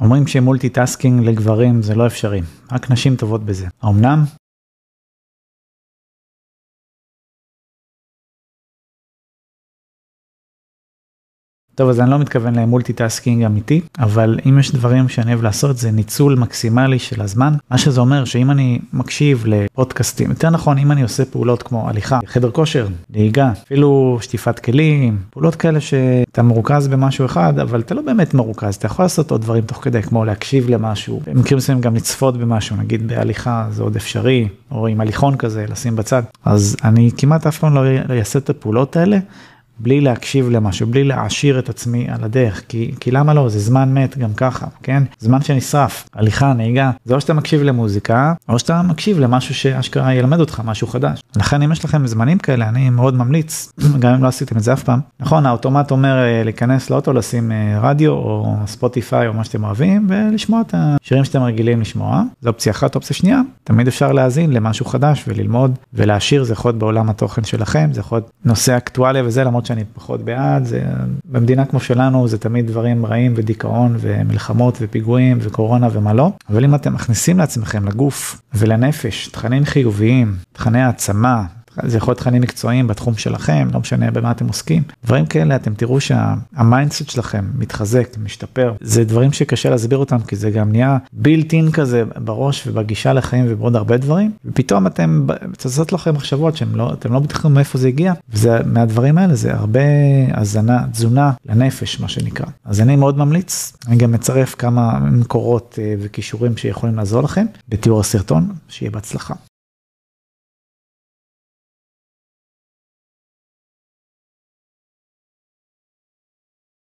אומרים ש multitasking לגברים זה לא אפשרי, רק נשים טובות בזה. האמנם? טוב אז אני לא מתכוון ל multitasking אמיתי אבל אם יש דברים שאני אוהב לעשות זה ניצול מקסימלי של הזמן מה שזה אומר שאם אני מקשיב לפודקאסטים יותר נכון אם אני עושה פעולות כמו הליכה חדר כושר נהיגה אפילו שטיפת כלים פעולות כאלה שאתה מרוכז במשהו אחד אבל אתה לא באמת מרוכז אתה יכול לעשות עוד דברים תוך כדי כמו להקשיב למשהו במקרים מסוימים גם לצפות במשהו נגיד בהליכה זה עוד אפשרי או עם הליכון כזה לשים בצד אז אני כמעט אף פעם לא אעשה את הפעולות האלה. בלי להקשיב למשהו, בלי להעשיר את עצמי על הדרך, כי, כי למה לא? זה זמן מת גם ככה, כן? זמן שנשרף, הליכה, נהיגה, זה או שאתה מקשיב למוזיקה, או שאתה מקשיב למשהו שאשכרה ילמד אותך משהו חדש. לכן אם יש לכם זמנים כאלה, אני מאוד ממליץ, גם אם לא עשיתם את זה אף פעם. נכון, האוטומט אומר אה, להיכנס לאוטו, לשים אה, רדיו או ספוטיפיי או מה שאתם אוהבים, ולשמוע את השירים שאתם רגילים לשמוע. זו אופציה אחת, אופציה שנייה, תמיד אפשר להאזין למשהו חדש וללמוד ולהעשיר, זה יכול להיות בעולם התוכן שלכם, זה יכול להיות נושא אקטואליה וזה, למרות שאני פחות בעד, זה במדינה כמו שלנו זה תמיד דברים רעים ודיכאון ומלחמות ופיגועים וקורונה ומה לא, אבל אם אתם מכניסים לעצמכם לגוף ולנפש תכנים חיוביים, תכני העצמה, זה יכול להיות תכנים מקצועיים בתחום שלכם, לא משנה במה אתם עוסקים. דברים כאלה, אתם תראו שה mindset שלכם מתחזק, משתפר. זה דברים שקשה להסביר אותם, כי זה גם נהיה built in כזה בראש ובגישה לחיים ובעוד הרבה דברים. ופתאום אתם, צצות לכם מחשבות שאתם לא, לא בטוחים מאיפה זה הגיע. וזה מהדברים האלה, זה הרבה הזנה, תזונה לנפש, מה שנקרא. אז אני מאוד ממליץ, אני גם מצרף כמה מקורות אה, וכישורים שיכולים לעזור לכם בתיאור הסרטון, שיהיה בהצלחה.